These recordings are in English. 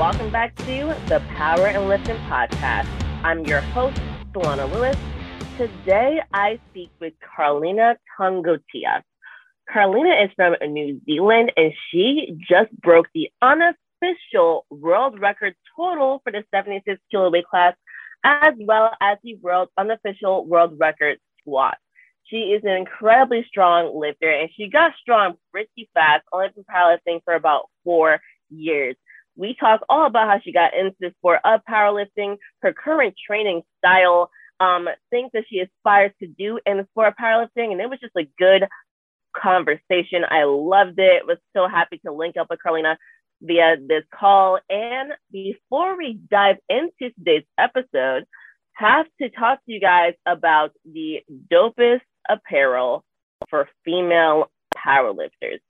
welcome back to the Power in Lifting podcast. I'm your host, Solana Lewis. Today I speak with Karlina Tongotea. Karlina is from New Zealand and she just broke the unofficial world record total for the 76 kilo weight class, as well as the world unofficial world record squat. She is an incredibly strong lifter and she got strong pretty fast, only been powerlifting for about four years. We talk all about how she got into the sport of powerlifting, her current training style, um, things that she aspires to do in the sport of powerlifting. And it was just a good conversation. I loved it. Was so happy to link up with Karlina via this call. And before we dive into today's episode, have to talk to you guys about the dopest apparel for female powerlifters.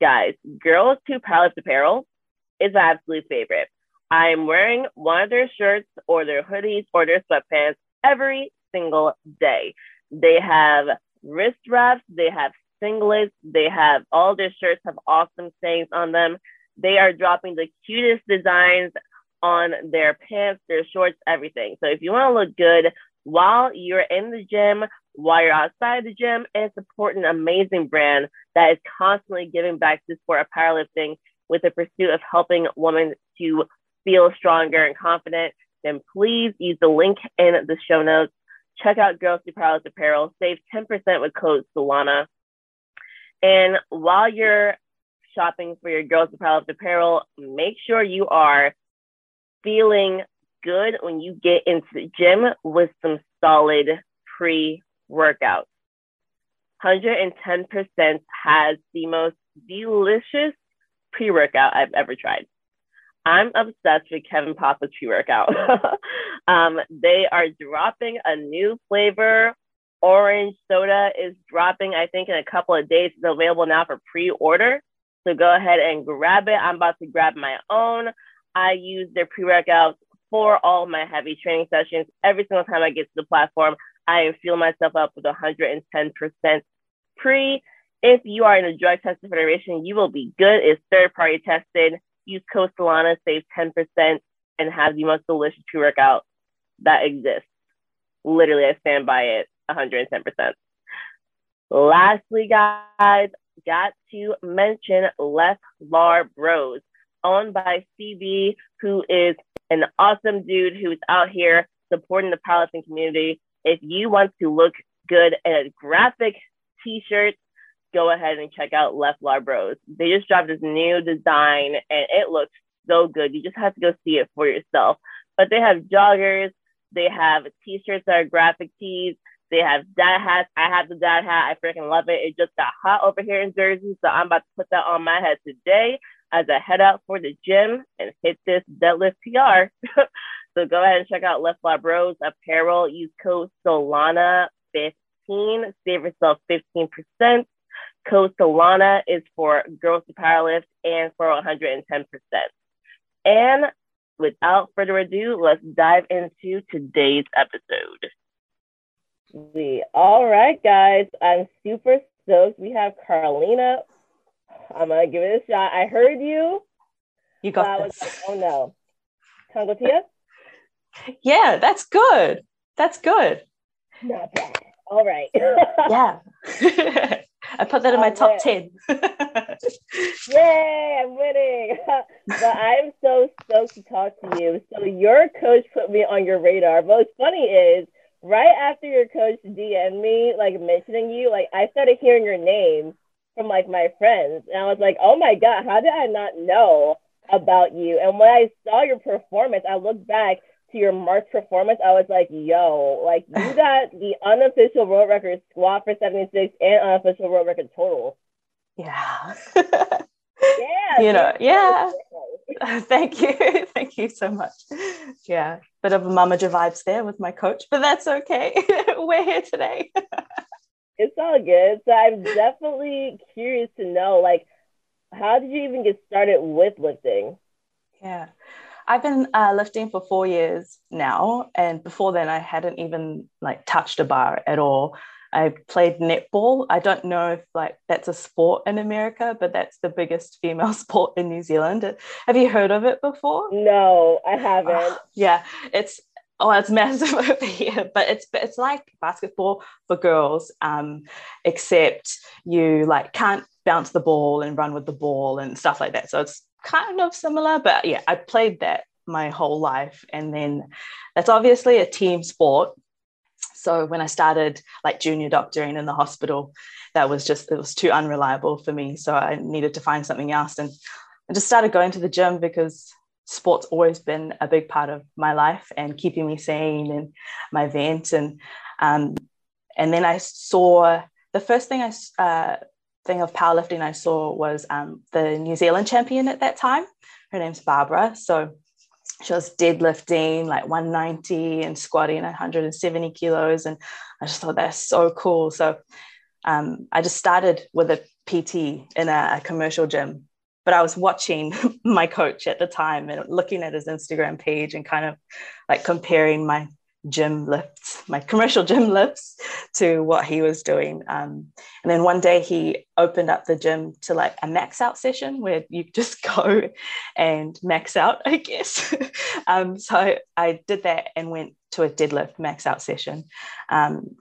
Guys, Girls Who Powerlift Apparel is my absolute favorite. I'm wearing one of their shirts or their hoodies or their sweatpants every single day. They have wrist wraps, they have singlets, they have all their shirts have awesome sayings on them. They are dropping the cutest designs on their pants, their shorts, everything. So if you want to look good while you're in the gym, while you're outside the gym, and support an amazing brand that is constantly giving back to sport of powerlifting with the pursuit of helping women to feel stronger and confident, then please use the link in the show notes. Check out Girls Who Powerlift Apparel. Save 10% with code Solana. And while you're shopping for your Girls Who Powerlift Apparel, make sure you are feeling good when you get into the gym with some solid pre-workout. 110% has the most delicious pre-workout I've ever tried. I'm obsessed with Kevin Papa's pre-workout. um, they are dropping a new flavor. Orange soda is dropping, I think, in a couple of days. It's available now for pre-order. So go ahead and grab it. I'm about to grab my own. I use their pre-workouts for all my heavy training sessions. Every single time I get to the platform, I fuel myself up with 110% pre. If you are in a drug testing federation, you will be good. It's third party tested. Use code Solana, save 10%, and have the most delicious pre workout that exists. Literally, I stand by it 110%. Lastly, guys, got to mention Left Lar Bros, owned by CB, who is an awesome dude who's out here supporting the powerlifting community. If you want to look good in a graphic t-shirt, go ahead and check out Leflar Bros. They just dropped this new design and it looks so good. You just have to go see it for yourself. But they have joggers, they have t-shirts that are graphic tees, they have dad hats. I have the dad hat. I freaking love it. It just got hot over here in Jersey, so I'm about to put that on my head today as I head out for the gym and hit this deadlift PR. so go ahead and check out Leflar Bros apparel. Use code Solana15. Save yourself 15%. Code Solana is for Girls Who Powerlift and for 110%. And without further ado, let's dive into today's episode. All right, guys. I'm super stoked. We have Karlina. I'm gonna give it a shot. I heard you. You got I this. Like, oh no, Tongotea. Yeah, that's good. That's good. Not bad. All right. yeah. I put that in my top 10. Yay, I'm winning. but I'm so stoked to talk to you. So, your coach put me on your radar. But what's funny is, right after your coach DM'd me, like mentioning you, like I started hearing your name from like my friends. And I was like, oh my God, how did I not know about you? And when I saw your performance, I looked back to your March performance, I was like, yo, like you got the unofficial world record squat for 76 and unofficial world record total. Yeah. yeah. You know, yeah. Thank you. Thank you so much. Yeah. Bit of a mamager vibes there with my coach, but that's okay. We're here today. it's all good. So I'm definitely curious to know, like, how did you even get started with lifting? Yeah. I've been uh, lifting for four years now, and before then, I hadn't even like touched a bar at all. I played netball. I don't know if like that's a sport in America, but that's the biggest female sport in New Zealand. Have you heard of it before? No, I haven't. Yeah, it's oh, it's massive over here, but it's it's like basketball for girls, um, except you like can't bounce the ball and run with the ball and stuff like that. So it's kind of similar, but yeah, I played that my whole life, and then that's obviously a team sport so when I started like junior doctoring in the hospital, that was just, it was too unreliable for me. So I needed to find something else. And I just started going to the gym because sports always been a big part of my life and keeping me sane and my vent. And, um, and then I saw the first thing I, uh, thing of powerlifting I saw was um, the New Zealand champion at that time. Her name's Barbara. So she was deadlifting like 190 and squatting 170 kilos. And I just thought that's so cool. So um, I just started with a PT in a, a commercial gym. But I was watching my coach at the time and looking at his Instagram page and kind of like comparing my gym lifts, my commercial gym lifts, to what he was doing. Um, and then one day he opened up the gym to like a max out session where you just go and max out, I guess. um, so I did that and went to a deadlift max out session. Um,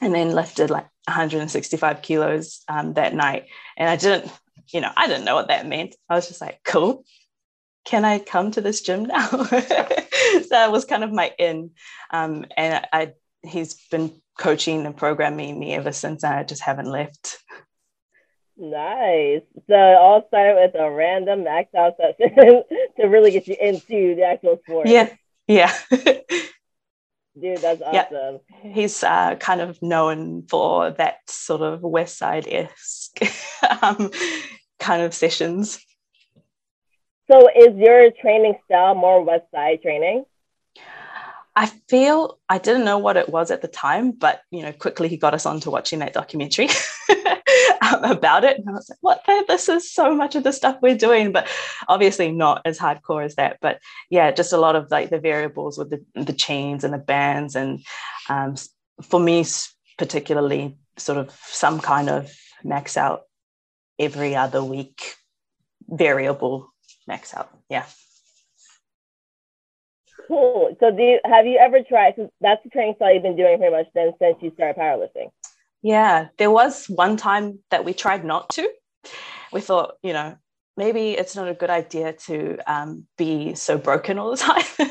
and then lifted like 165 kilos um, that night. And I didn't, you know, I didn't know what that meant. I was just like, cool, can I come to this gym now? So that was kind of my in. Um, and I, he's been coaching and programming me ever since, and I just haven't left. Nice. So all started with a random max out session to really get you into the actual sport. Yeah. Yeah. Dude, that's awesome. Yeah. He's uh, kind of known for that sort of West Side esque um, kind of sessions. So is your training style more West Side training? I feel I didn't know what it was at the time, but you know, quickly he got us on to watching that documentary about it, and I was like, "What? The? This is so much of the stuff we're doing, but obviously not as hardcore as that." But yeah, just a lot of like the variables with the the chains and the bands, and um, for me particularly, sort of some kind of max out every other week variable max out. Yeah. Cool. So do you, have you ever tried? So that's the training style you've been doing pretty much then since you started powerlifting. Yeah, there was one time that we tried not to. We thought, you know, maybe it's not a good idea to um, be so broken all the time.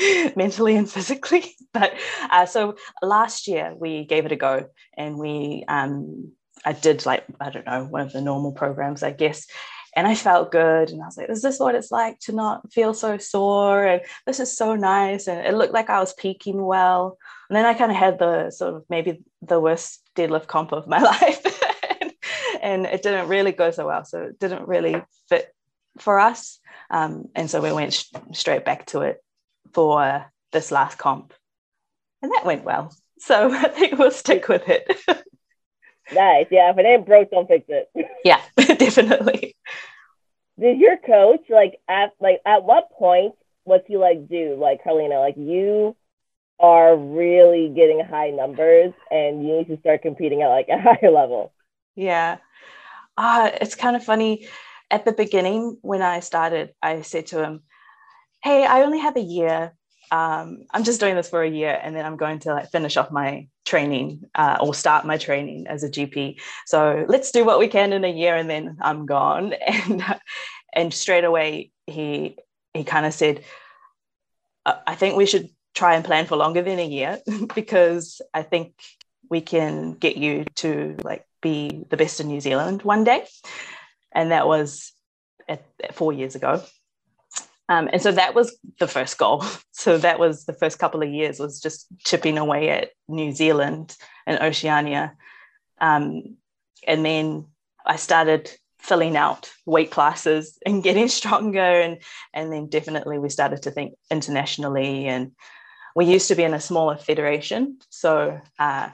mentally and physically but uh, so last year we gave it a go and we um, i did like i don't know one of the normal programs i guess and I felt good. And I was like, is this what it's like to not feel so sore? And this is so nice. And it looked like I was peaking well. And then I kind of had the sort of maybe the worst deadlift comp of my life. and it didn't really go so well. So it didn't really fit for us. Um, and so we went sh- straight back to it for this last comp. And that went well. So I think we'll stick with it. Nice. Yeah. If it ain't broke, don't fix it. yeah, definitely. Did your coach like at like at what point was he like, dude, like Karlina, like you are really getting high numbers and you need to start competing at like a higher level? Yeah. Uh, it's kind of funny. At the beginning, when I started, I said to him, Hey, I only have a year um, I'm just doing this for a year and then I'm going to like finish off my training uh, or start my training as a GP. So let's do what we can in a year and then I'm gone. And and straight away he he kind of said, I think we should try and plan for longer than a year because I think we can get you to like be the best in New Zealand one day. And that was at, at four years ago. Um, and so that was the first goal. So that was the first couple of years was just chipping away at New Zealand and Oceania. Um, and then I started filling out weight classes and getting stronger. And, and then definitely we started to think internationally. And we used to be in a smaller federation. So uh,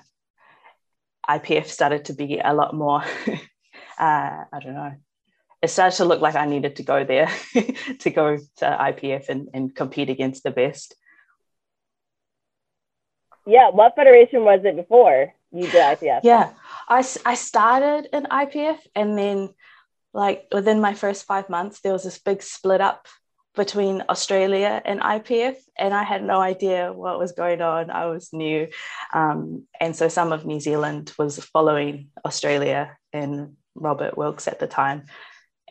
IPF started to be a lot more, uh, I don't know, it started to look like I needed to go there to go to IPF and, and compete against the best. Yeah, what federation was it before? you did IPF. Yeah, I I started in IPF, and then like within my first five months, there was this big split up between Australia and IPF, and I had no idea what was going on. I was new, um, and so some of New Zealand was following Australia and Robert Wilks at the time,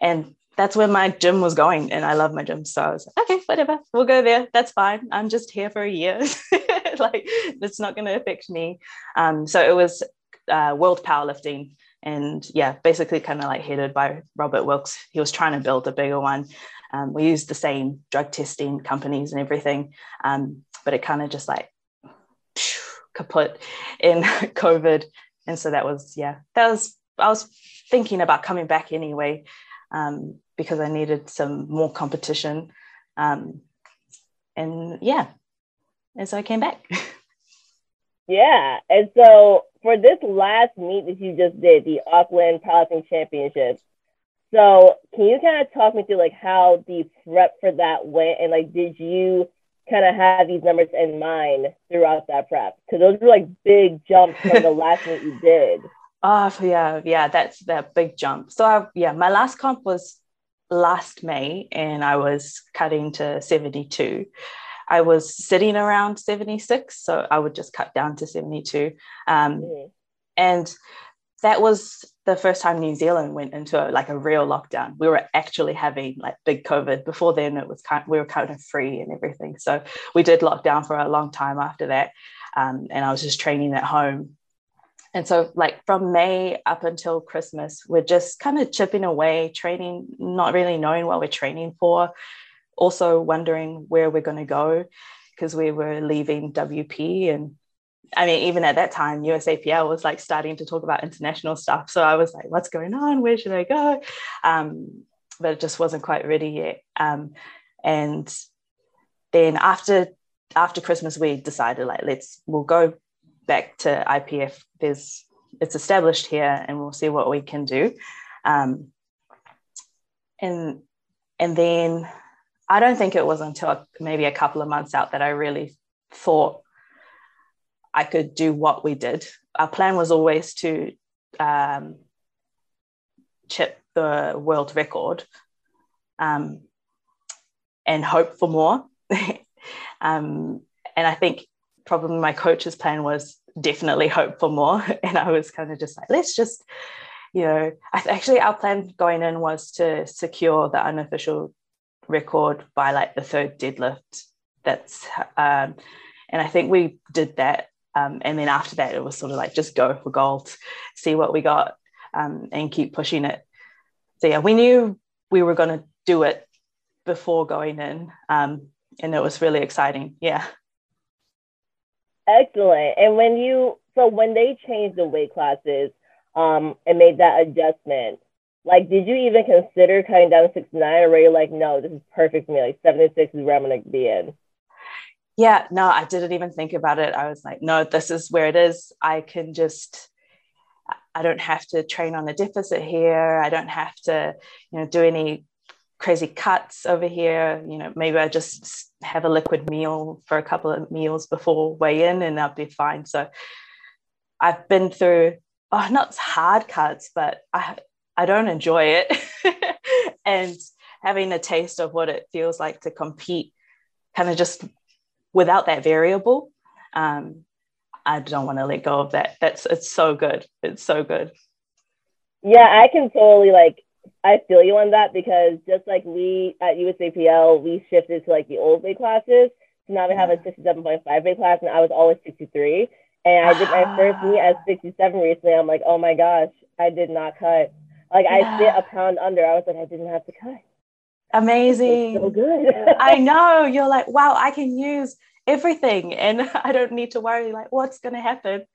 and that's where my gym was going, and I love my gym, so I was like, okay, whatever, we'll go there. That's fine. I'm just here for a year. like it's not going to affect me. Um, so it was uh, world powerlifting and yeah, basically kind of like headed by Robert Wilks. He was trying to build a bigger one. Um, we used the same drug testing companies and everything, um, but it kind of just like kaput in COVID. And so that was, yeah, that was, I was thinking about coming back anyway um, because I needed some more competition. Um, and yeah, and so I came back. yeah. And so for this last meet that you just did, the Auckland Powerlifting Championships, so can you kind of talk me through like how the prep for that went and like did you kind of have these numbers in mind throughout that prep? Because those were like big jumps from the last meet you did. Oh yeah, yeah, that's that big jump. So I, yeah, my last comp was last May, and I was cutting to seventy two. I was sitting around 76, so I would just cut down to 72. Um, mm. And that was the first time New Zealand went into a, like a real lockdown. We were actually having like big COVID. Before then, it was kind we were kind of free and everything. So we did lockdown for a long time after that, um, and I was just training at home. And so, like from May up until Christmas, we're just kind of chipping away, training, not really knowing what we're training for, also wondering where we're going to go because we were leaving WP and I mean, even at that time, USAPL was like starting to talk about international stuff. So I was like, what's going on? Where should I go? Um, but it just wasn't quite ready yet. Um, and then after after Christmas, we decided like let's we'll go back to IPF. There's it's established here, and we'll see what we can do. Um, and and then I don't think it was until maybe a couple of months out that I really thought I could do what we did. Our plan was always to um, chip the world record um, and hope for more. um, and I think probably my coach's plan was definitely hope for more. And I was kind of just like, let's just, you know, actually, our plan going in was to secure the unofficial record by like the third deadlift. That's um, and I think we did that. Um, and then after that, it was sort of like just go for gold, see what we got, um, and keep pushing it. So yeah, we knew we were going to do it before going in, um, and it was really exciting. Yeah. Excellent. And when you so when they changed the weight classes um, and made that adjustment, like, did you even consider cutting down to 69 or were you like, no, this is perfect for me? Like, 76 is where I'm to be in? Yeah, no, I didn't even think about it. I was like, no, this is where it is. I can just, I don't have to train on a deficit here. I don't have to, you know, do any crazy cuts over here. You know, maybe I just have a liquid meal for a couple of meals before weigh in and I'll be fine. So I've been through, oh, not hard cuts, but I, I don't enjoy it. and having a taste of what it feels like to compete kind of just without that variable um, i don't want to let go of that that's it's so good it's so good yeah i can totally like i feel you on that because just like we at usapl we shifted to like the old weight classes so now we have a 67.5 weight class and i was always 63 and i did my ah. first meet at 67 recently i'm like oh my gosh i did not cut like yeah. I sit a pound under. I was like, I didn't have to cut. Amazing. so good. I know. You're like, wow, I can use everything and I don't need to worry like what's gonna happen.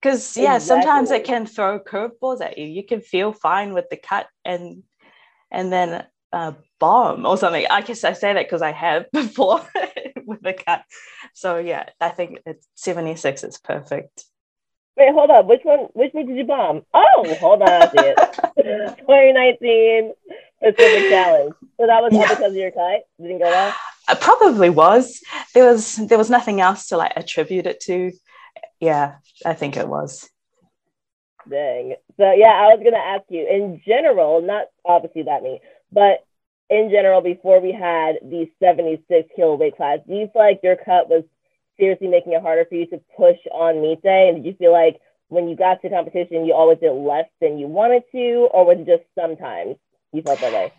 Because yeah, exactly. sometimes it can throw curveballs at you. You can feel fine with the cut and and then a bomb or something. I guess I say that because I have before with the cut. So yeah, I think it's 76 is perfect. Wait, hold on Which one? Which one did you bomb? Oh, hold on. I see it. 2019 Pacific Challenge. So that was all because of your cut. Didn't go well. It probably was. There was there was nothing else to like attribute it to. Yeah, I think it was. Dang. So yeah, I was gonna ask you in general, not obviously that me, but in general, before we had the 76 kilo weight class, do you feel like your cut was seriously making it harder for you to push on meet day? And did you feel like when you got to competition, you always did less than you wanted to, or was it just sometimes you felt that way?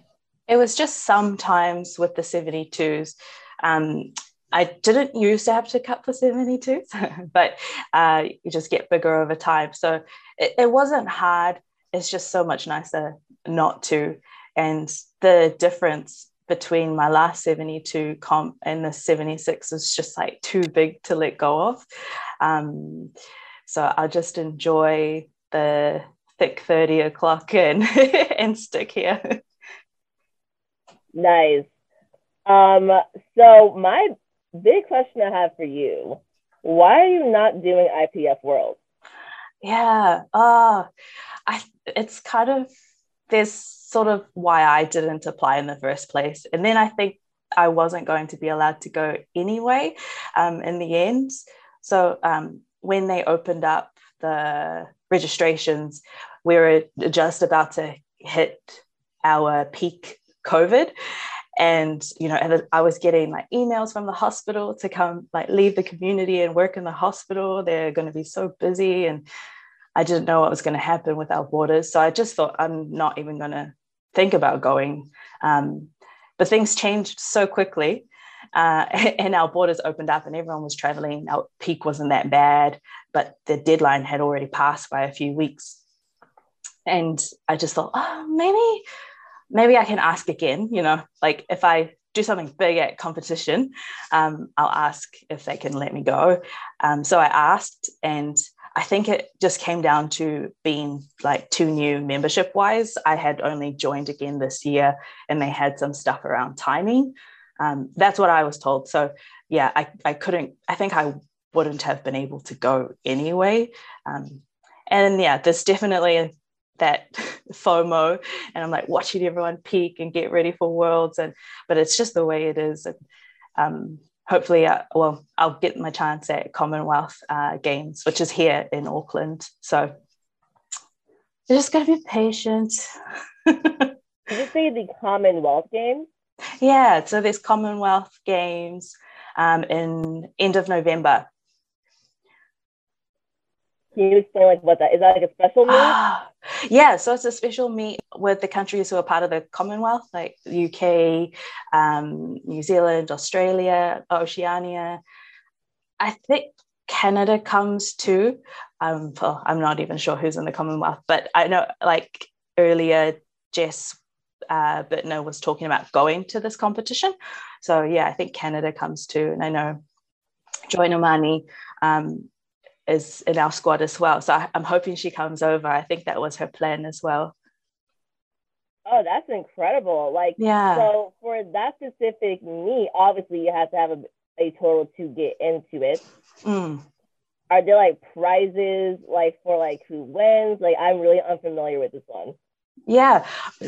It was just sometimes with the 72s. Um, I didn't used to have to cut for 72s, but uh, you just get bigger over time. So it, it wasn't hard. It's just so much nicer not to. And the difference between my last 72 comp and the 76 is just like too big to let go of. Um, so I just enjoy the thick 30 o'clock and, and stick here. Nice. Um, so my big question I have for you, why are you not doing IPF World? Yeah. Uh, I, it's kind of this sort of why I didn't apply in the first place. And then I think I wasn't going to be allowed to go anyway um, in the end. So um, when they opened up the registrations, we were just about to hit our peak COVID. And, you know, I was getting like emails from the hospital to come like leave the community and work in the hospital. They're going to be so busy. And I didn't know what was going to happen with our borders. So I just thought I'm not even going to think about going. Um, but things changed so quickly. Uh, and our borders opened up and everyone was traveling. Our peak wasn't that bad, but the deadline had already passed by a few weeks. And I just thought, oh, maybe, maybe I can ask again. You know, like if I do something big at competition, um, I'll ask if they can let me go. Um, so I asked, and I think it just came down to being like too new membership wise. I had only joined again this year and they had some stuff around timing. Um, that's what I was told. So, yeah, I, I couldn't, I think I wouldn't have been able to go anyway. Um, and yeah, there's definitely that FOMO, and I'm like watching everyone peak and get ready for worlds. And but it's just the way it is. And, um, hopefully, uh, well, I'll get my chance at Commonwealth uh, Games, which is here in Auckland. So you just to be patient. Did you say the Commonwealth Games? Yeah, so there's Commonwealth Games um, in end of November. Can you explain like what that is? That like a special meet? yeah, so it's a special meet with the countries who are part of the Commonwealth, like UK, um, New Zealand, Australia, Oceania. I think Canada comes too. Um, well, I'm not even sure who's in the Commonwealth, but I know like earlier Jess uh, Buettner was talking about going to this competition. So yeah, I think Canada comes too, and I know Joy Nnamani um, is in our squad as well. So I, am hoping she comes over. I think that was her plan as well. Oh, that's incredible. Like, yeah. So for that specific meet, obviously you have to have a, a total to get into it. Mm. Are there like prizes like for like who wins? Like I'm really unfamiliar with this one. Yeah,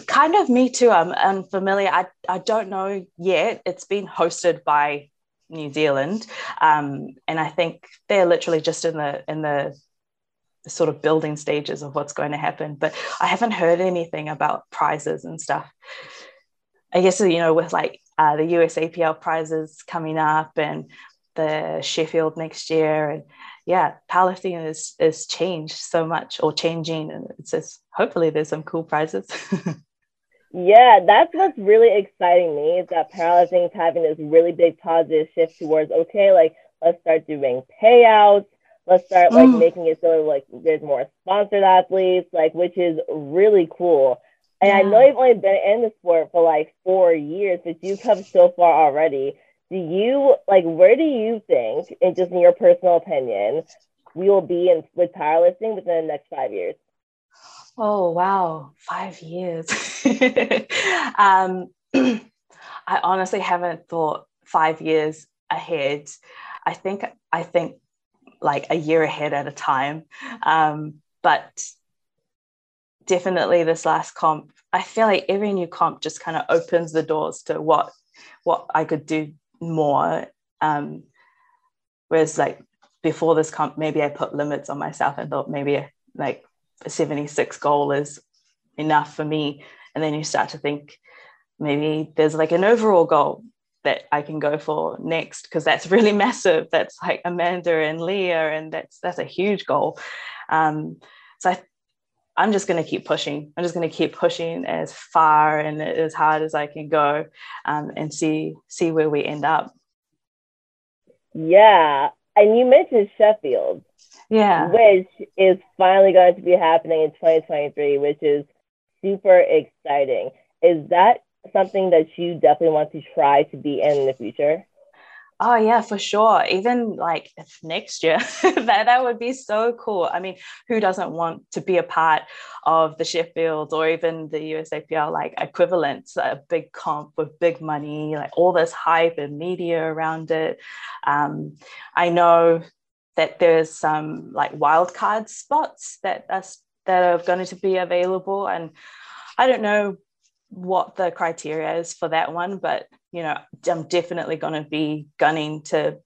kind of me too. I'm unfamiliar. I, I don't know yet. It's been hosted by New Zealand, um, and I think they're literally just in the in the sort of building stages of what's going to happen. But I haven't heard anything about prizes and stuff. I guess you know with like uh, the USAPL prizes coming up and the Sheffield next year, and yeah, powerlifting is is changed so much or changing, and it's just hopefully there's some cool prizes. Yeah, that's what's really exciting me is that powerlifting is having this really big positive shift towards okay, like let's start doing payouts, let's start like mm. making it so like there's more sponsored athletes, like which is really cool. And yeah. I know you've only been in the sport for like four years, but you've come so far already. Do you like where do you think, and just in your personal opinion, we will be in with powerlifting within the next five years? Oh, wow. Five years. um, I honestly haven't thought five years ahead. I think, I think like a year ahead at a time. Um, but definitely this last comp, I feel like every new comp just kind of opens the doors to what, what I could do more. Um, whereas like before this comp, maybe I put limits on myself and thought maybe like a 76 goal is enough for me. And then you start to think maybe there's like an overall goal that I can go for next because that's really massive. That's like Amanda and Leah, and that's that's a huge goal. Um, so I, I'm just going to keep pushing. I'm just going to keep pushing as far and as hard as I can go, um, and see see where we end up. Yeah, and you mentioned Sheffield, yeah, which is finally going to be happening in 2023, which is super exciting. Is that something that you definitely want to try to be in in the future? Oh yeah, for sure. Even like next year, that that would be so cool. I mean, who doesn't want to be a part of the Sheffield or even the USAPL like equivalent, a big comp with big money, like all this hype and media around it. Um, I know that there's some like wildcard spots that are, that are going to be available, and I don't know what the criteria is for that one, but you know, I'm definitely going to be gunning to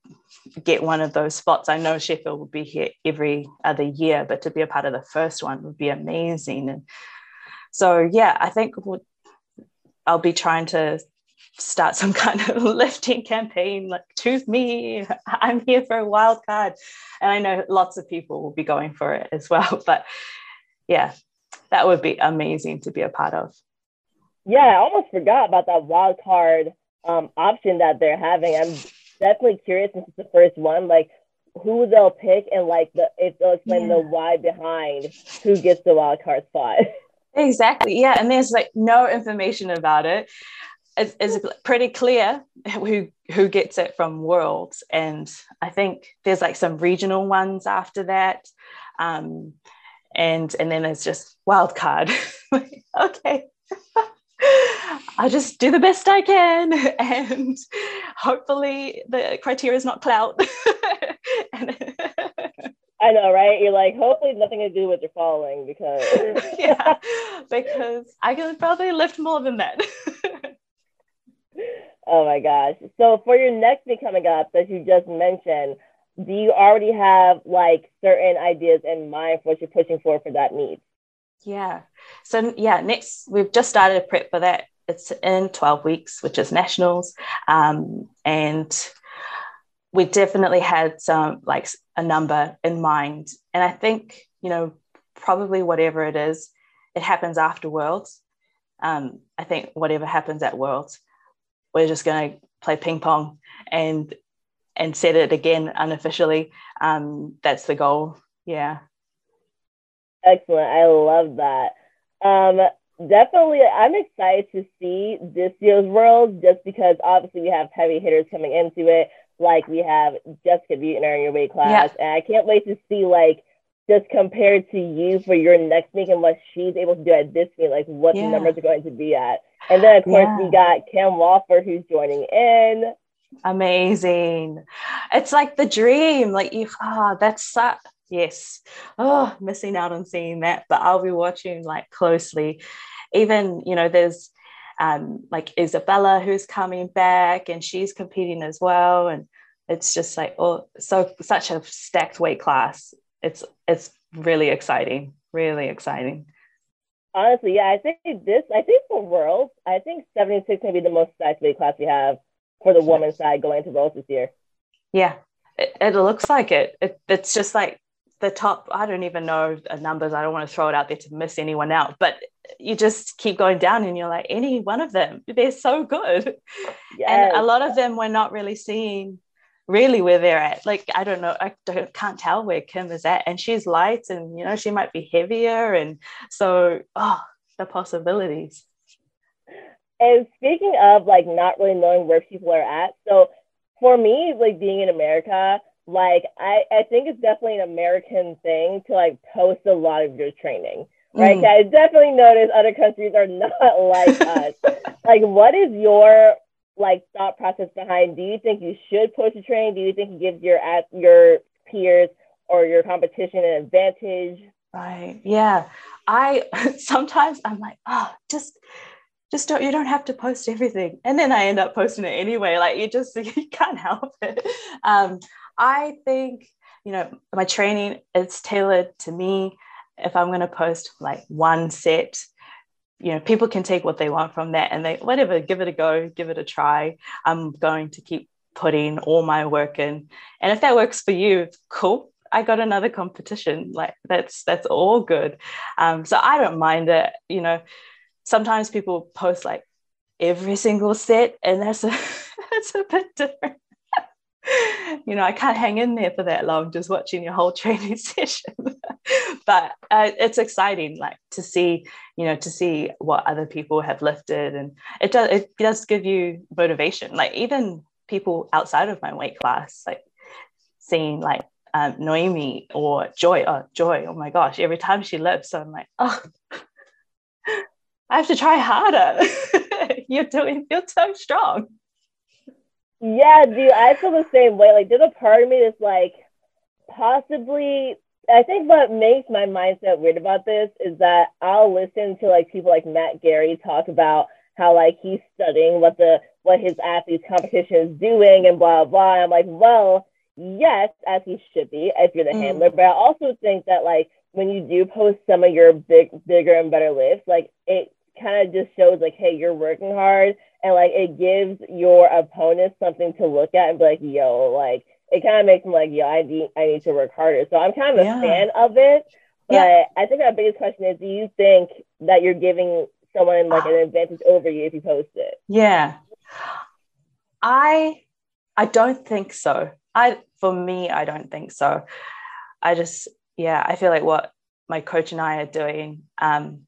get one of those spots. I know Sheffield will be here every other year, but to be a part of the first one would be amazing. And so, yeah, I think I'll be trying to start some kind of lifting campaign like choose me i'm here for a wild card and i know lots of people will be going for it as well but yeah that would be amazing to be a part of yeah, I almost forgot about that wild card um, option that they're having. I'm definitely curious since it's the first one, like who they'll pick and like the if they'll explain yeah. the why behind who gets the wild card spot. Exactly. Yeah, and there's like no information about it. It's, it's pretty clear who who gets it from Worlds, and I think there's like some regional ones after that, um, and and then there's just wild card. okay. I just do the best I can, and hopefully the criteria is not clout. I know, right? You're like, hopefully nothing to do with your following because yeah, because I can probably lift more than that. oh my gosh! So for your next meet coming up that you just mentioned, do you already have like certain ideas in mind for what you're pushing for for that meet? Yeah. So yeah, next we've just started a prep for that. It's in 12 weeks, which is nationals. Um, and we definitely had some like a number in mind. And I think, you know, probably whatever it is, it happens after Worlds. Um, I think whatever happens at Worlds, we're just going to play ping pong and and set it again unofficially. Um, that's the goal. Yeah. Excellent. I love that. Um, definitely, I'm excited to see this year's World just because obviously we have heavy hitters coming into it. Like we have Jessica Buettner in your weight class, yeah. and I can't wait to see like just compared to you for your next meet and what she's able to do at this meet, like what yeah. the numbers are going to be at. And then of course yeah. we got Kim Walford who's joining in. Amazing. It's like the dream. Like you ah, oh, that's such yes. Oh missing out on seeing that but i'll be watching like closely. Even you know there's um, like isabella who's coming back and she's competing as well and it's just like oh so such a stacked weight class. It's it's really exciting really exciting. Honestly yeah i think this i think for worlds i think 76 may be the most stacked weight class we have for the women's side going into worlds this year. Yeah it, it looks like it. it it's just like the top i don't even know uh, numbers i don't want to throw it out there to miss anyone out but you just keep going down and you're like any one of them they're so good. Yes. and a lot of them we're not really seeing really where they're at. Like i don't know i don't, can't tell where kim is at and she's light and you know she might be heavier and so oh the possibilities. And speaking of like not really knowing where people are at so for me like being in america like I, I think it's definitely an American thing to like post a lot of your training. Right. Mm. I definitely notice other countries are not like us. like what is your like thought process behind do you think you should post your training? Do you think it gives your at your peers or your competition an advantage? Right. Yeah. I sometimes I'm like, oh, just just don't you don't have to post everything and then i end up posting it anyway like you just you can't help it um I think, you know, my training is tailored to me. If I'm going to post like one set, you know, people can take what they want from that and they, whatever, give it a go, give it a try. I'm going to keep putting all my work in. And if that works for you, cool. I got another competition. Like that's that's all good. Um, so I don't mind it. You know, sometimes people post like every single set, and that's a that's a bit different you know, I can't hang in there for that long just watching your whole training session. but uh, it's exciting, like to see, you know, to see what other people have lifted, and it does it does give you motivation. Like even people outside of my weight class, like seeing like um, Noemi or Joy. Oh, Joy! Oh my gosh! Every time she lifts, I'm like, oh, I have to try harder. you're doing. You're so strong. Yeah, dude, I feel the same way. Like, there's a part of me that's like, possibly. I think what makes my mindset weird about this is that I'll listen to like people like Matt Gary talk about how like he's studying what the what his athletes competition is doing and blah blah. I'm like, well, yes, as he should be if you're the mm. handler. But I also think that like when you do post some of your big bigger and better lifts, like it kind of just shows like, hey, you're working hard and like it gives your opponent something to look at and be like, yo, like it kind of makes them like, yo, I need I need to work harder. So I'm kind of yeah. a fan of it. But yeah. I think our biggest question is, do you think that you're giving someone like an advantage over you if you post it? Yeah. I I don't think so. I for me, I don't think so. I just yeah, I feel like what my coach and I are doing um,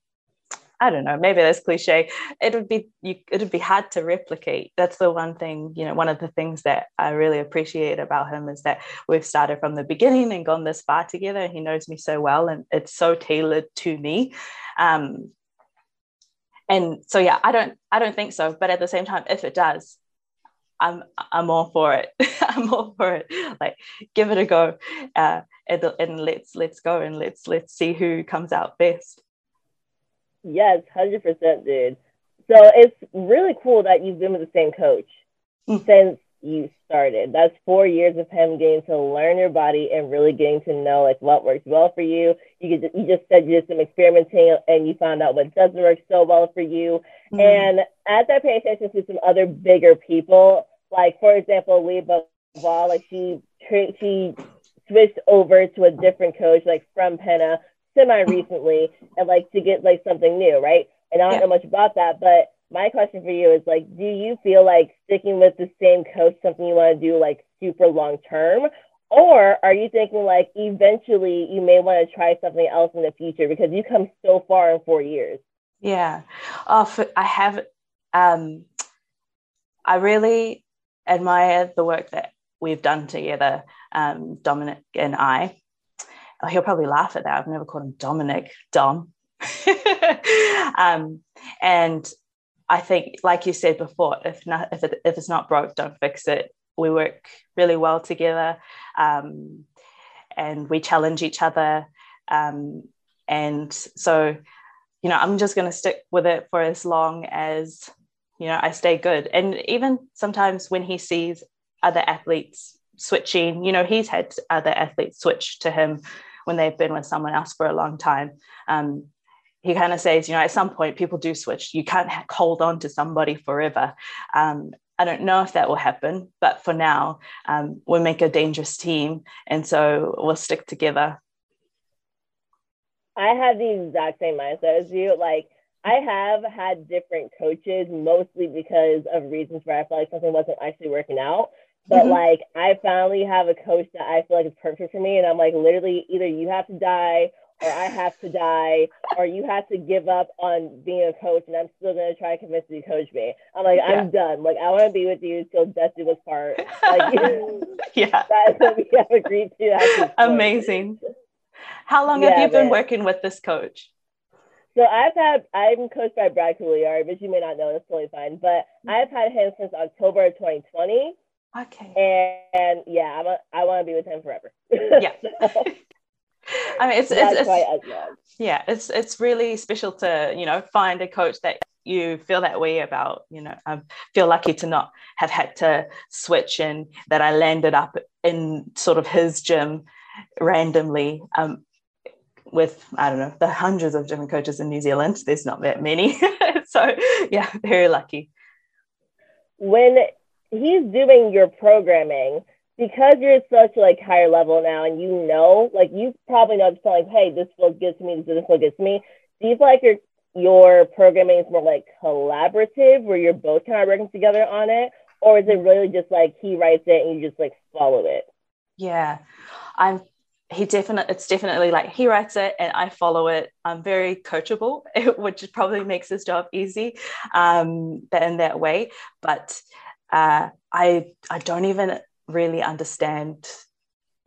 I don't know, maybe that's cliche. It would be you, it would be hard to replicate. That's the one thing, you know, one of the things that I really appreciate about him is that we've started from the beginning and gone this far together. He knows me so well, and it's so tailored to me. Um, and so yeah, I don't I don't think so. But at the same time, if it does, I'm I'm all for it. I'm all for it. Like give it a go, uh, and, and let's let's go and let's let's see who comes out best. Yes, hundred percent, dude. So it's really cool that you've been with the same coach mm. since you started. That's four years of him getting to learn your body and really getting to know like what works well for you. You could, you just said you did some experimenting and you found out what doesn't work so well for you. Mm. And as I pay attention to some other bigger people, like for example, Leba Val, like she she switched over to a different coach, like from Penna, semi recently and like to get like something new, right? And I don't yeah. know much about that, but my question for you is like, do you feel like sticking with the same coach something you want to do like super long term? Or are you thinking like eventually you may want to try something else in the future because you come so far in four years? Yeah. Oh, I have, um, I really admire the work that we've done together, um, Dominic and I he'll probably laugh at that. I've never called him Dominic, Dom. um, and I think, like you said before, if not, if, it, if it's not broke, don't fix it. We work really well together, um, and we challenge each other. Um, and so, you know, I'm just going to stick with it for as long as you know I stay good. And even sometimes when he sees other athletes switching, you know, he's had other athletes switch to him when they've been with someone else for a long time. Um, he kind of says, you know, at some point people do switch. You can't hold on to somebody forever. Um, I don't know if that will happen, but for now, um, we'll make a dangerous team, and so we'll stick together. I have the exact same mindset as you. Like, I have had different coaches, mostly because of reasons where I felt like something wasn't actually working out. But mm-hmm. like I finally have a coach that I feel like is perfect for me. And I'm like, literally, either you have to die or I have to die, or you have to give up on being a coach, and I'm still gonna try to convince you to coach me. I'm like, yeah. I'm done. Like, I want to be with you till death do us part. Like, yeah, that's what we have agreed to. Amazing. How long yeah, have you been man. working with this coach? So I've had I'm coached by Brad Couliard, but you may not know. That's totally fine. But I've had him since October of 2020. Okay. And, and yeah, I'm a, I want to be with him forever. Yeah. I mean, it's, it's, it's yeah, it's it's really special to you know find a coach that you feel that way about. You know, I feel lucky to not have had to switch and that I landed up in sort of his gym randomly um, with I don't know the hundreds of different coaches in New Zealand. There's not that many, so yeah, very lucky. When he's doing your programming, because you're such like higher level now, and you know, like you probably know just like, hey, this feels good to me, this doesn't good to me. Do you feel like your your programming is more like collaborative, where you're both kind of working together on it, or is it really just like he writes it and you just like follow it? Yeah, I'm he definitely it's definitely like he writes it and i follow it. I'm very coachable which probably makes his job easy um but in that way. But uh i i don't even really understand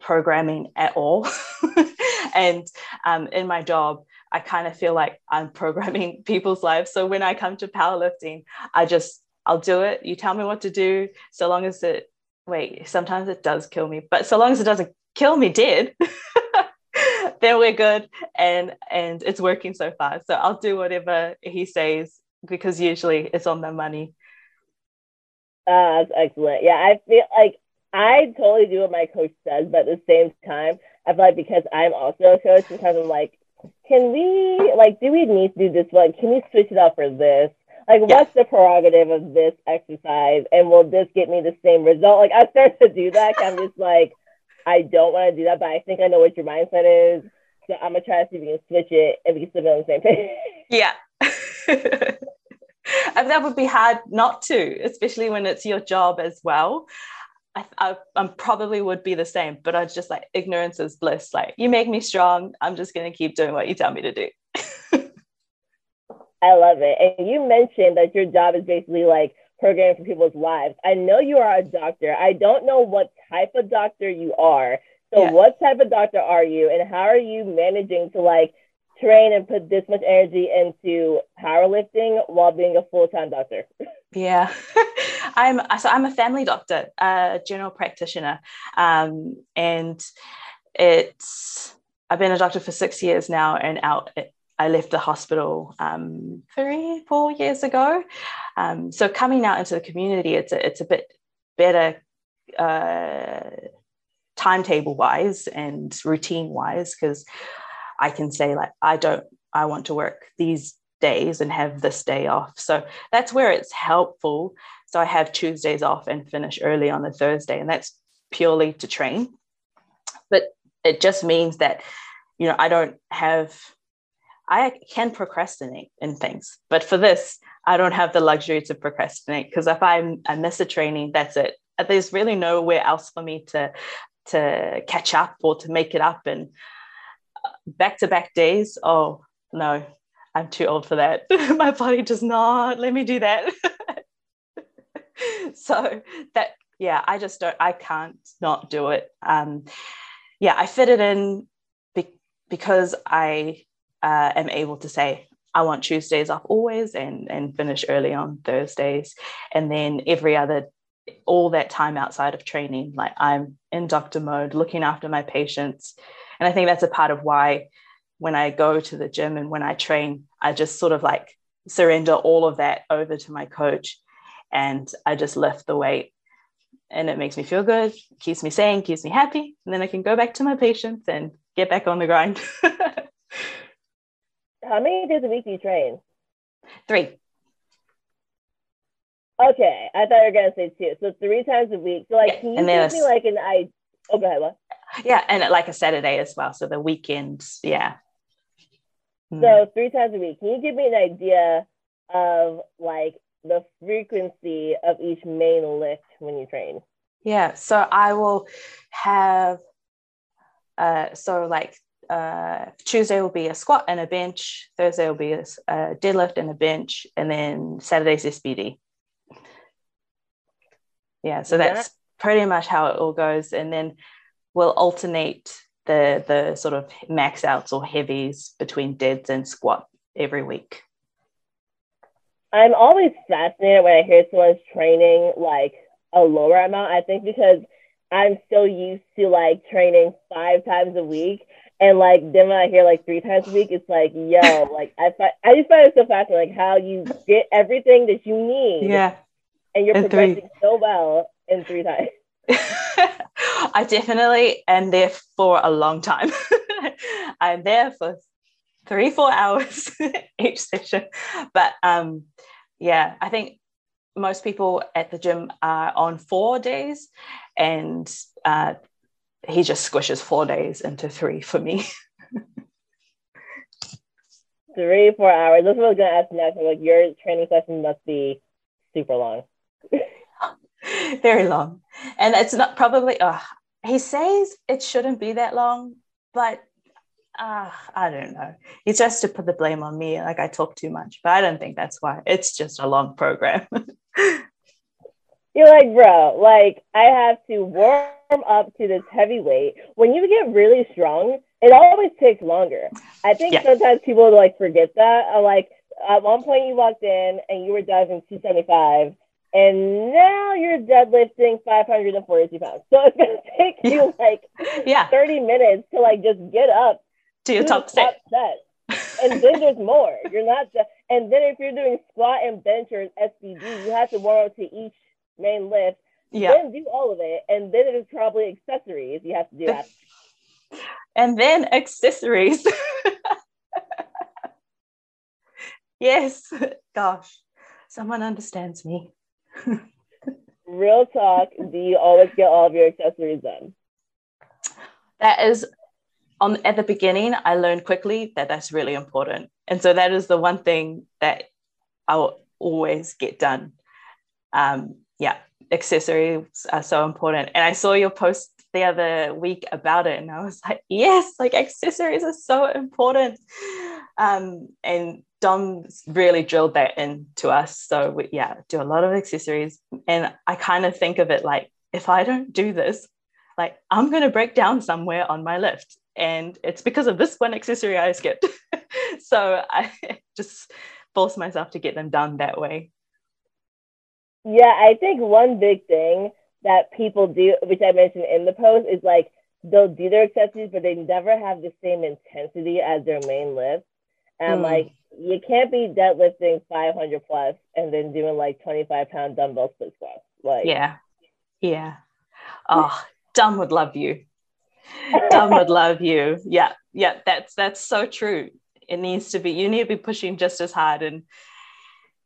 programming at all. And um in my job i kind of feel like i'm programming people's lives. So when i come to powerlifting i just i'll do it. You tell me what to do. So long as it wait sometimes it does kill me but so long as it doesn't kill me dead, then we're good. And and it's working so far. So I'll do whatever he says because usually it's on the money. Uh, that's excellent. Yeah, I feel like I totally do what my coach says, but at the same time, I feel like because I'm also a coach, sometimes I'm like, can we like do we need to do this? Like, can we switch it up for this? Like, what's the prerogative of this exercise? And will this get me the same result? Like, I start to do that. I'm just like, I don't want to do that, but I think I know what your mindset is. So I'm gonna try to see if we can switch it and we can still be on the same page. Yeah. that would be hard not to, especially when it's your job as well. I, I, I, probably would be the same, but I just like ignorance is bliss. Like you make me strong. I'm just gonna keep doing what you tell me to do. I love it. And you mentioned that your job is basically like programming for people's lives. I know you are a doctor. I don't know what type of doctor you are. So, yeah. what type of doctor are you, and how are you managing to like train and put this much energy into powerlifting while being a full time doctor? Yeah, I'm so I'm a family doctor, a general practitioner, um, and it's I've been a doctor for six years now, and out I left the hospital um, three, four years ago. Um, so coming out into the community, it's a, it's a bit better uh, timetable wise and routine wise because I can say like I don't I want to work these days and have this day off. So that's where it's helpful. So I have Tuesdays off and finish early on the Thursday, and that's purely to train. But it just means that you know I don't have I can procrastinate in things, but for this, I don't have the luxury to procrastinate because if I, I miss a training, that's it. There's really nowhere else for me to to catch up or to make it up. And back to back days, oh no, I'm too old for that. My body does not let me do that. so that yeah, I just don't. I can't not do it. Um, yeah, I fit it in be- because I uh, am able to say, I want Tuesdays off always and, and finish early on Thursdays. And then every other, all that time outside of training, like I'm in doctor mode, looking after my patients. And I think that's a part of why when I go to the gym and when I train, I just sort of like surrender all of that over to my coach and I just lift the weight. And it makes me feel good, keeps me sane, keeps me happy. And then I can go back to my patients and get back on the grind. How many days a week do you train? Three. Okay, I thought you were gonna say two. So three times a week. So like, yeah, can you give me like an I? Oh, go ahead. What? Yeah, and like a Saturday as well. So the weekends, yeah. Hmm. So three times a week. Can you give me an idea of like the frequency of each main lift when you train? Yeah. So I will have. Uh, so like uh, Tuesday will be a squat and a bench. Thursday will be a, a deadlift and a bench, and then Saturday's SBD. Yeah, so that's pretty much how it all goes, and then we'll alternate the the sort of max outs or heavies between deads and squat every week. I'm always fascinated when I hear someone's training like a lower amount. I think because I'm so used to like training five times a week and like then when I hear like three times a week, it's like, yo, like I find, I just find it so fascinating, like how you get everything that you need. Yeah. And you're progressing three. so well in three times. I definitely am there for a long time. I'm there for three, four hours each session. But um, yeah, I think most people at the gym are on four days, and uh, he just squishes four days into three for me. three, four hours. This is what I was gonna ask next. Like your training session must be super long. Very long. And it's not probably uh, he says it shouldn't be that long, but uh, I don't know. It's just to put the blame on me, like I talk too much, but I don't think that's why. It's just a long program. You're like, bro, like I have to warm up to this heavyweight. When you get really strong, it always takes longer. I think yeah. sometimes people like forget that. I'm like, at one point you walked in and you were deadlifting 275, and now you're deadlifting 542 pounds. So it's gonna take yeah. you like yeah 30 minutes to like just get up to your top, set. and then there's more. You're not just, and then if you're doing squat and bench or SBD, you have to warm up to each main lift. Yeah. Then do all of it, and then it is probably accessories you have to do after. And then accessories. yes, gosh, someone understands me. Real talk, do you always get all of your accessories done? That is on at the beginning, I learned quickly that that's really important. And so that is the one thing that I will always get done. Um, yeah, accessories are so important. And I saw your post the other week about it, and I was like, yes, like accessories are so important. Um, and Dom really drilled that into us. So we, yeah, do a lot of accessories, and I kind of think of it like if I don't do this, like I'm going to break down somewhere on my lift, and it's because of this one accessory I skipped. so I just force myself to get them done that way. Yeah, I think one big thing that people do, which I mentioned in the post, is like they'll do their accessories, but they never have the same intensity as their main lift. And mm. like you can't be deadlifting 500 plus and then doing like 25 pound dumbbell split squats. Like yeah, yeah. Oh, Dom would love you. Dom would love you. Yeah, yeah. That's that's so true. It needs to be. You need to be pushing just as hard and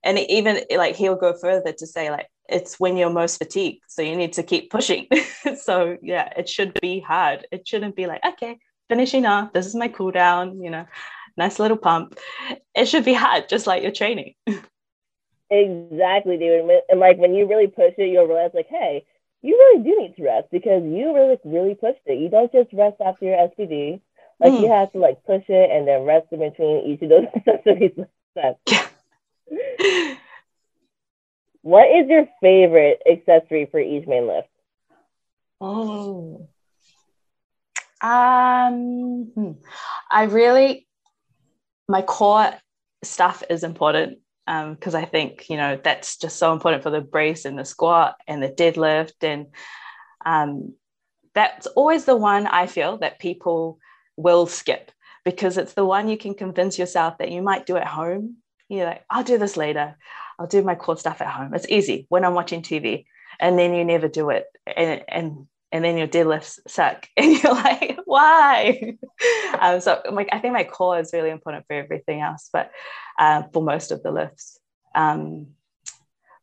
and even like he'll go further to say like it's when you're most fatigued so you need to keep pushing so yeah it should be hard it shouldn't be like okay finishing off this is my cool down you know nice little pump it should be hard just like your training exactly dude and like when you really push it you'll realize like hey you really do need to rest because you really really pushed it you don't just rest after your SBD. like mm. you have to like push it and then rest in between each of those accessories yeah what is your favorite accessory for each main lift? Oh, um, hmm. I really my core stuff is important because um, I think you know that's just so important for the brace and the squat and the deadlift and um, that's always the one I feel that people will skip because it's the one you can convince yourself that you might do at home you're like, I'll do this later. I'll do my core stuff at home. It's easy when I'm watching TV. And then you never do it. And and and then your deadlifts suck. And you're like, why? um, so like I think my core is really important for everything else, but uh, for most of the lifts. Um,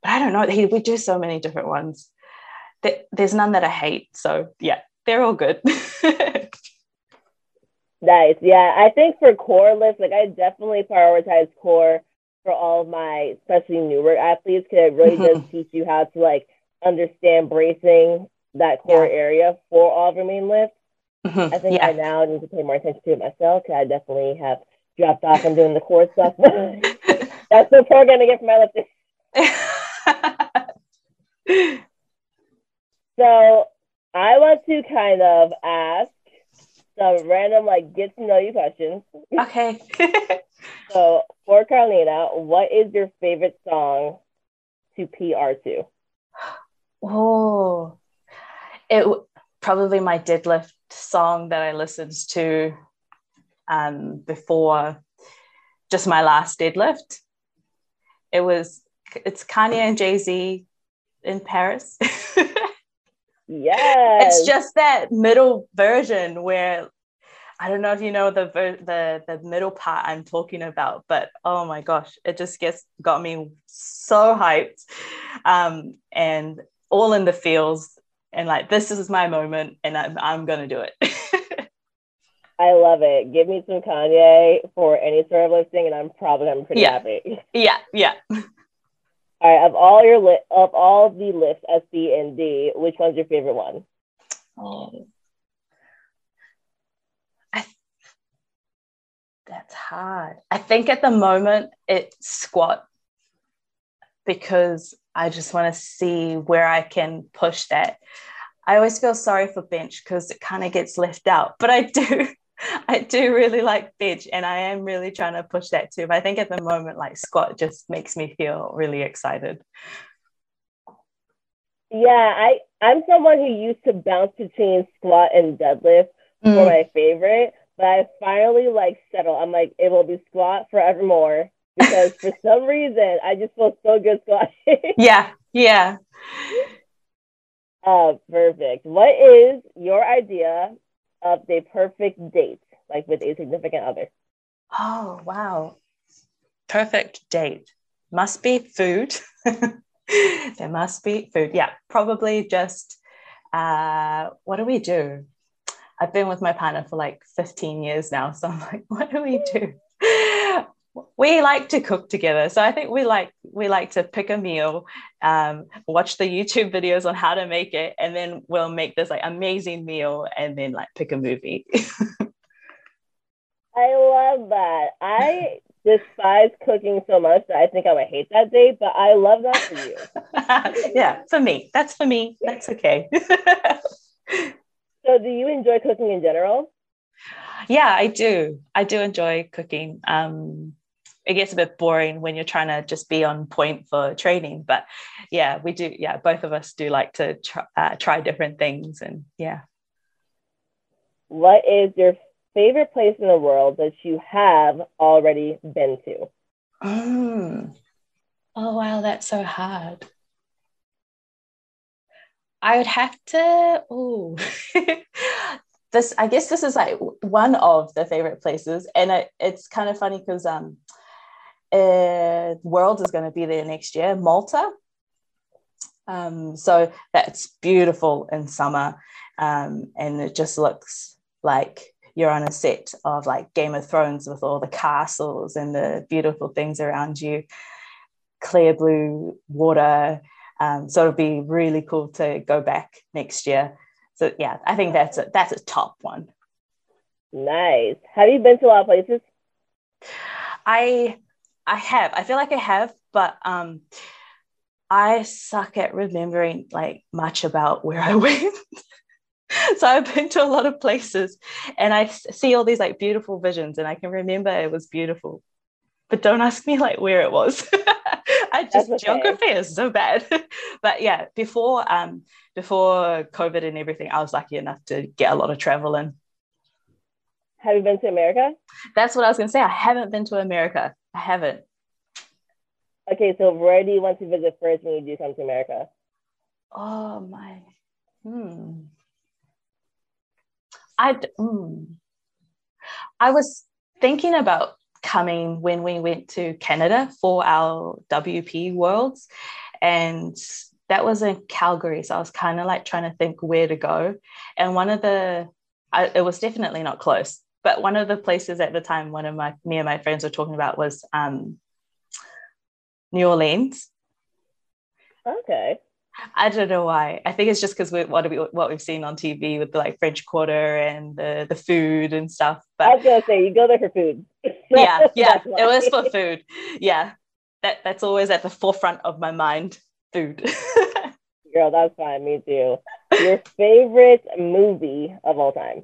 but I don't know. He, we do so many different ones. There's none that I hate. So yeah, they're all good. nice. Yeah. I think for core lifts, like I definitely prioritize core for all of my especially newer athletes because it really does teach you how to like understand bracing that core yeah. area for all of your main lifts. Mm-hmm. I think yeah. I now need to pay more attention to it myself because I definitely have dropped off on doing the core stuff. That's the program to get from my lifters. so I want to kind of ask some random like get to know you questions. Okay. so for Karlina, what is your favorite song to PR to? Oh, it probably my deadlift song that I listened to um, before just my last deadlift. It was it's Kanye and Jay Z in Paris. yeah, It's just that middle version where I don't know if you know the the the middle part I'm talking about, but oh my gosh, it just gets got me so hyped, um, and all in the feels, and like this is my moment, and I'm I'm gonna do it. I love it. Give me some Kanye for any sort of lifting, and I'm probably I'm pretty yeah. happy. Yeah, yeah. All right, of all your li- of all the lifts, S, B, and D, which one's your favorite one? Oh, I, that's hard. I think at the moment it's squat because I just want to see where I can push that. I always feel sorry for bench because it kind of gets left out, but I do. I do really like bench and I am really trying to push that too. But I think at the moment, like squat just makes me feel really excited. Yeah, I, I'm someone who used to bounce between squat and deadlift mm. for my favorite, but I finally like settle. I'm like, it will be squat forevermore because for some reason I just feel so good squatting. yeah, yeah. Uh, perfect. What is your idea of the perfect date, like with a significant other? Oh, wow. Perfect date. Must be food. there must be food. Yeah, probably just uh, what do we do? I've been with my partner for like 15 years now. So I'm like, what do we do? We like to cook together. So i think we like we like to pick a meal um, watch the youtube videos on how to make it and then we'll make this like amazing meal and then like pick a movie. I love that. I despise cooking so much that i think i would hate that day but i love that for you. Yeah for me. That's for me. That's okay. So do you enjoy cooking in general? Yeah i do. I do enjoy cooking. Um it gets a bit boring when you're trying to just be on point for training but yeah we do yeah both of us do like to try, uh, try different things and yeah. What is your favorite place in the world that you have already been to? Mm. oh wow that's so hard. I would have to oh this i guess this is like one of the favorite places and it, it's kind of funny because um uh, World is going to be there next year, Malta. Um, so that's beautiful in summer, um, and it just looks like you're on a set of like Game of Thrones with all the castles and the beautiful things around you, clear blue water. Um, so it'll be really cool to go back next year. So yeah, I think that's a, that's a top one. Nice. Have you been to a lot of places? I I have. I feel like I have, but um, I suck at remembering like much about where I went. so I've been to a lot of places and I see all these like beautiful visions and I can remember it was beautiful. But don't ask me like where it was. I just okay. geography is so bad. but yeah, before um before COVID and everything, I was lucky enough to get a lot of travel in. Have you been to America? That's what I was gonna say. I haven't been to America. I haven't. Okay, so where do you want to visit first when you do come to America? Oh my, hmm. I hmm. I was thinking about coming when we went to Canada for our WP Worlds, and that was in Calgary. So I was kind of like trying to think where to go, and one of the I, it was definitely not close but one of the places at the time, one of my me and my friends were talking about was um, New Orleans. Okay. I don't know why. I think it's just because we what we what we've seen on TV with the like French Quarter and the the food and stuff. But I was gonna say you go there for food. yeah, yeah, it was for food. Yeah, that that's always at the forefront of my mind. Food. Girl, that's fine. Me too. Your favorite movie of all time?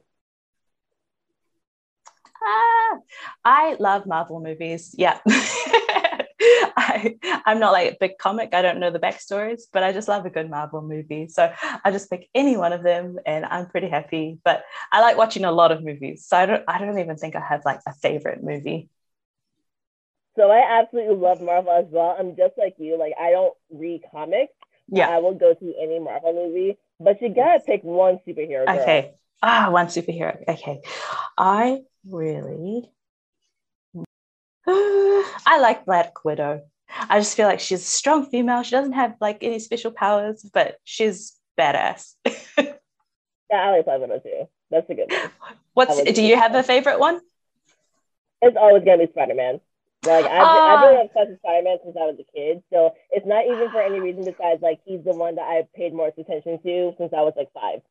Ah, I love Marvel movies. Yeah. I, I'm not like a big comic. I don't know the backstories, but I just love a good Marvel movie. So I just pick any one of them and I'm pretty happy. But I like watching a lot of movies. So I don't I don't even think I have like a favorite movie. So I absolutely love Marvel as well. I'm just like you. Like I don't read comics, Yeah. I will go to any Marvel movie, but you gotta pick one superhero. Girl. Okay. Ah, one superhero. Okay. I really I like Black Widow. I just feel like she's a strong female. She doesn't have like any special powers, but she's badass. yeah, I like Black Widow too. That's a good one. What's do you have a favorite one? It's always gonna be Spider Man. Like I've, uh, I've been obsessed with Spider Man since I was a kid, so it's not even for any reason besides like he's the one that I paid more attention to since I was like five.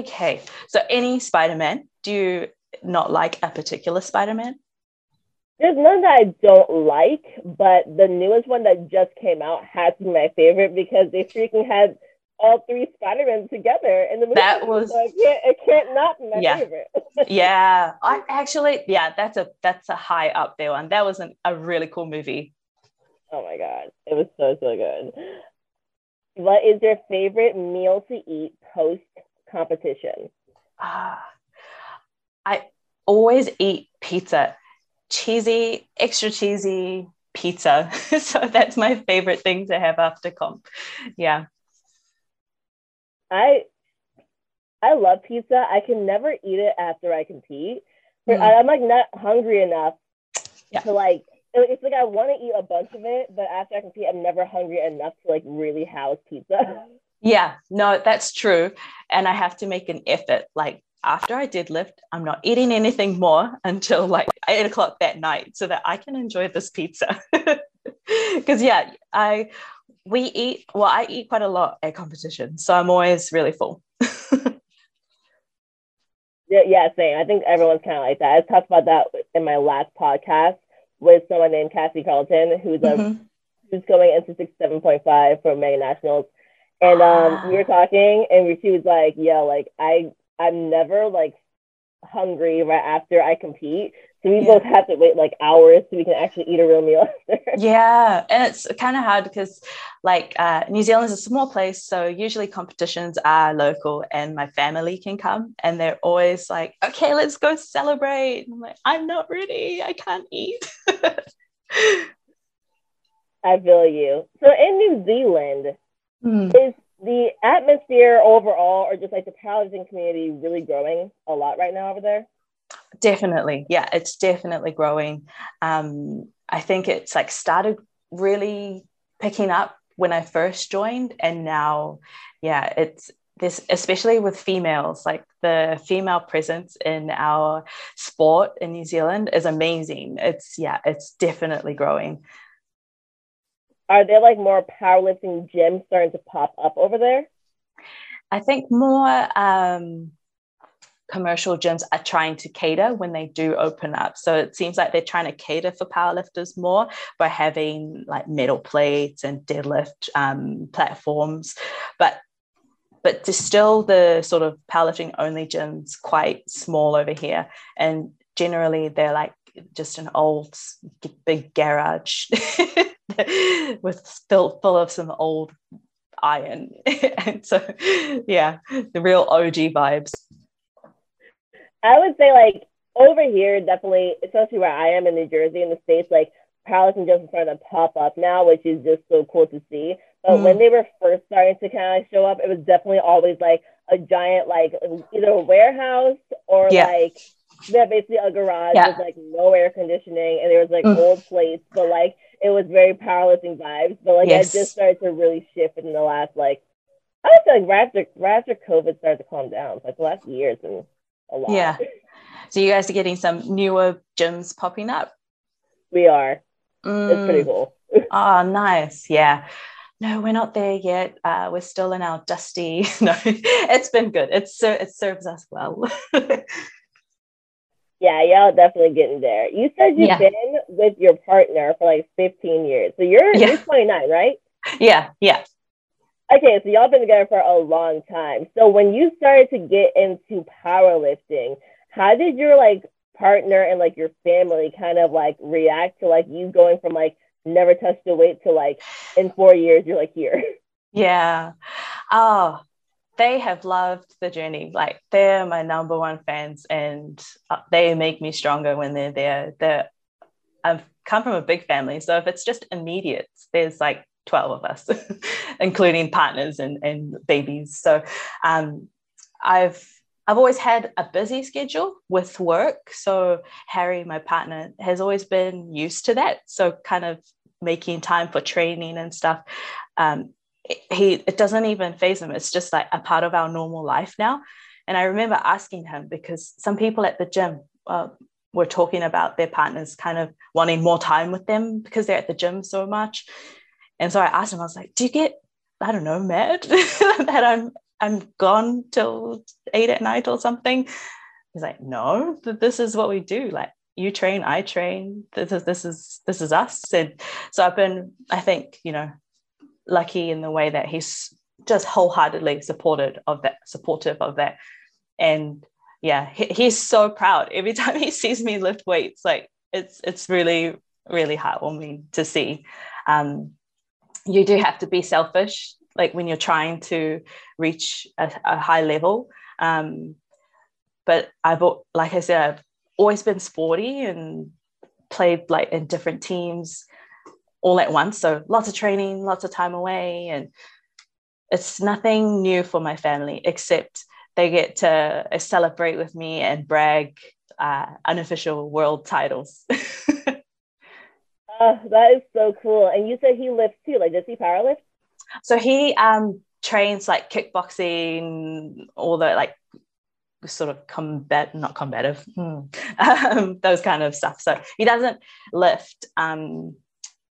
Okay, so any Spider Man? Do you not like a particular Spider Man? There's none that I don't like, but the newest one that just came out has to be my favorite because they freaking had all three Spider-Men together in the movie. That was so it, can't, it can't not be my yeah. favorite. yeah. I actually yeah, that's a that's a high up there one. That was an, a really cool movie. Oh my god. It was so so good. What is your favorite meal to eat post competition? Uh, I always eat pizza cheesy, extra cheesy pizza. so that's my favorite thing to have after comp. Yeah. I I love pizza. I can never eat it after I compete. Mm. I'm like not hungry enough yeah. to like it's like I want to eat a bunch of it, but after I compete, I'm never hungry enough to like really house pizza. Yeah, no, that's true. And I have to make an effort. Like after I deadlift, I'm not eating anything more until like eight o'clock that night so that I can enjoy this pizza. Because yeah, I we eat well, I eat quite a lot at competition. So I'm always really full. yeah, yeah, same. I think everyone's kind of like that. I talked about that in my last podcast with someone named Cassie Carlton, who's a mm-hmm. who's going into six seven point five for Mega Nationals. And um, we were talking, and she was like, "Yeah, like I I'm never like hungry right after I compete. So we yeah. both have to wait like hours so we can actually eat a real meal. yeah, and it's kind of hard because like uh, New Zealand is a small place, so usually competitions are local, and my family can come, and they're always like, "Okay, let's go celebrate." And I'm like, "I'm not ready. I can't eat." I feel you. So in New Zealand, mm. is the atmosphere overall, or just like the powerlifting community, really growing a lot right now over there? Definitely, yeah, it's definitely growing. Um, I think it's like started really picking up when I first joined, and now, yeah, it's this especially with females like the female presence in our sport in new zealand is amazing it's yeah it's definitely growing are there like more powerlifting gyms starting to pop up over there? I think more um, commercial gyms are trying to cater when they do open up. So it seems like they're trying to cater for powerlifters more by having like metal plates and deadlift um, platforms. But but to still the sort of powerlifting only gyms quite small over here. And generally they're like just an old big garage with still full of some old iron. and so, yeah, the real OG vibes. I would say, like, over here, definitely, especially where I am in New Jersey in the States, like, powerlifting just in front of pop up now, which is just so cool to see. But mm. when they were first starting to kind of show up, it was definitely always like a giant, like, either a warehouse or yeah. like, they basically a garage yeah. with like no air conditioning and there was like mm. old plates, but like it was very powerlifting vibes. But like yes. I just started to really shift in the last like I would say like right after right after COVID started to calm down. Like the last year has been a lot. Yeah. So you guys are getting some newer gyms popping up. We are. Mm. It's pretty cool. oh, nice. Yeah. No, we're not there yet. Uh, we're still in our dusty. No, it's been good. It's it serves us well. Yeah, y'all definitely getting there. You said you've yeah. been with your partner for like 15 years. So you're, yeah. you're 29, right? Yeah, yeah. Okay, so y'all been together for a long time. So when you started to get into powerlifting, how did your like partner and like your family kind of like react to like you going from like never touched a weight to like in four years you're like here? Yeah. Oh, they have loved the journey. Like they're my number one fans, and uh, they make me stronger when they're there. They're, I've come from a big family, so if it's just immediate, there's like 12 of us, including partners and, and babies. So um, I've I've always had a busy schedule with work. So Harry, my partner, has always been used to that. So kind of making time for training and stuff. Um, he it doesn't even phase him. It's just like a part of our normal life now. And I remember asking him because some people at the gym uh, were talking about their partners kind of wanting more time with them because they're at the gym so much. And so I asked him, I was like, do you get, I don't know, mad that I'm I'm gone till eight at night or something? He's like, no, this is what we do. Like you train, I train. This is this is this is us. And so I've been, I think, you know, lucky in the way that he's just wholeheartedly supported of that, supportive of that. And yeah, he, he's so proud every time he sees me lift weights. Like it's it's really really heartwarming to see. Um, you do have to be selfish like when you're trying to reach a, a high level um, but i've like i said i've always been sporty and played like in different teams all at once so lots of training lots of time away and it's nothing new for my family except they get to celebrate with me and brag uh, unofficial world titles Oh, that is so cool. And you said he lifts too. Like, does he powerlift? So he um trains like kickboxing, all the like sort of combat, not combative, hmm. um, those kind of stuff. So he doesn't lift, um,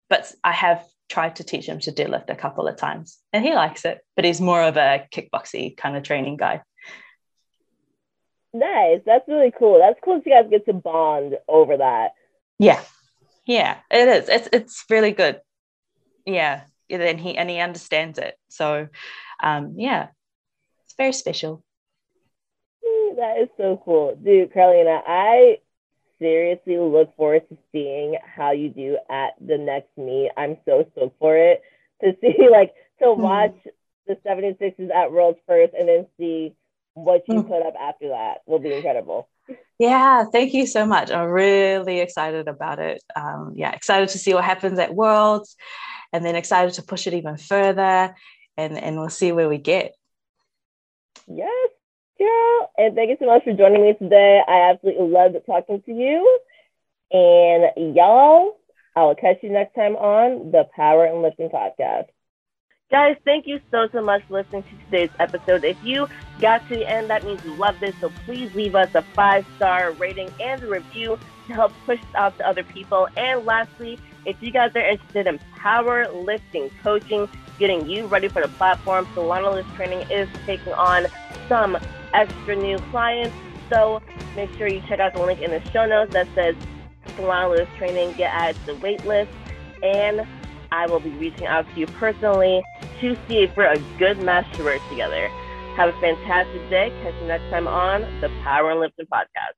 but I have tried to teach him to deadlift a couple of times, and he likes it. But he's more of a kickboxy kind of training guy. Nice. That's really cool. That's cool that you guys get to bond over that. Yeah, yeah, it is. It's it's really good. Yeah, and he and he understands it. So, um, yeah, it's very special. That is so cool, dude, Karlina. I seriously look forward to seeing how you do at the next meet. I'm so stoked for it to see, like, to mm-hmm. watch the 76s at Worlds first and then see what you mm. put up after that will be incredible. Yeah, thank you so much. I'm really excited about it. Um, yeah, excited to see what happens at Worlds and then excited to push it even further and, and we'll see where we get. Yes, girl. And thank you so much for joining me today. I absolutely loved talking to you. And y'all, I will catch you next time on the Power in Lifting Podcast. Guys, thank you so, so much for listening to today's episode. If you got to the end, that means you love this. So please leave us a five star rating and a review to help push this out to other people. And lastly, if you guys are interested in power lifting coaching, getting you ready for the platform, Solana Lewis Training is taking on some extra new clients. So make sure you check out the link in the show notes that says Lewis Training, get added to the wait list. And I will be reaching out to you personally to see if we're a good match to work together. Have a fantastic day. Catch you next time on the Power in Lifting Podcast.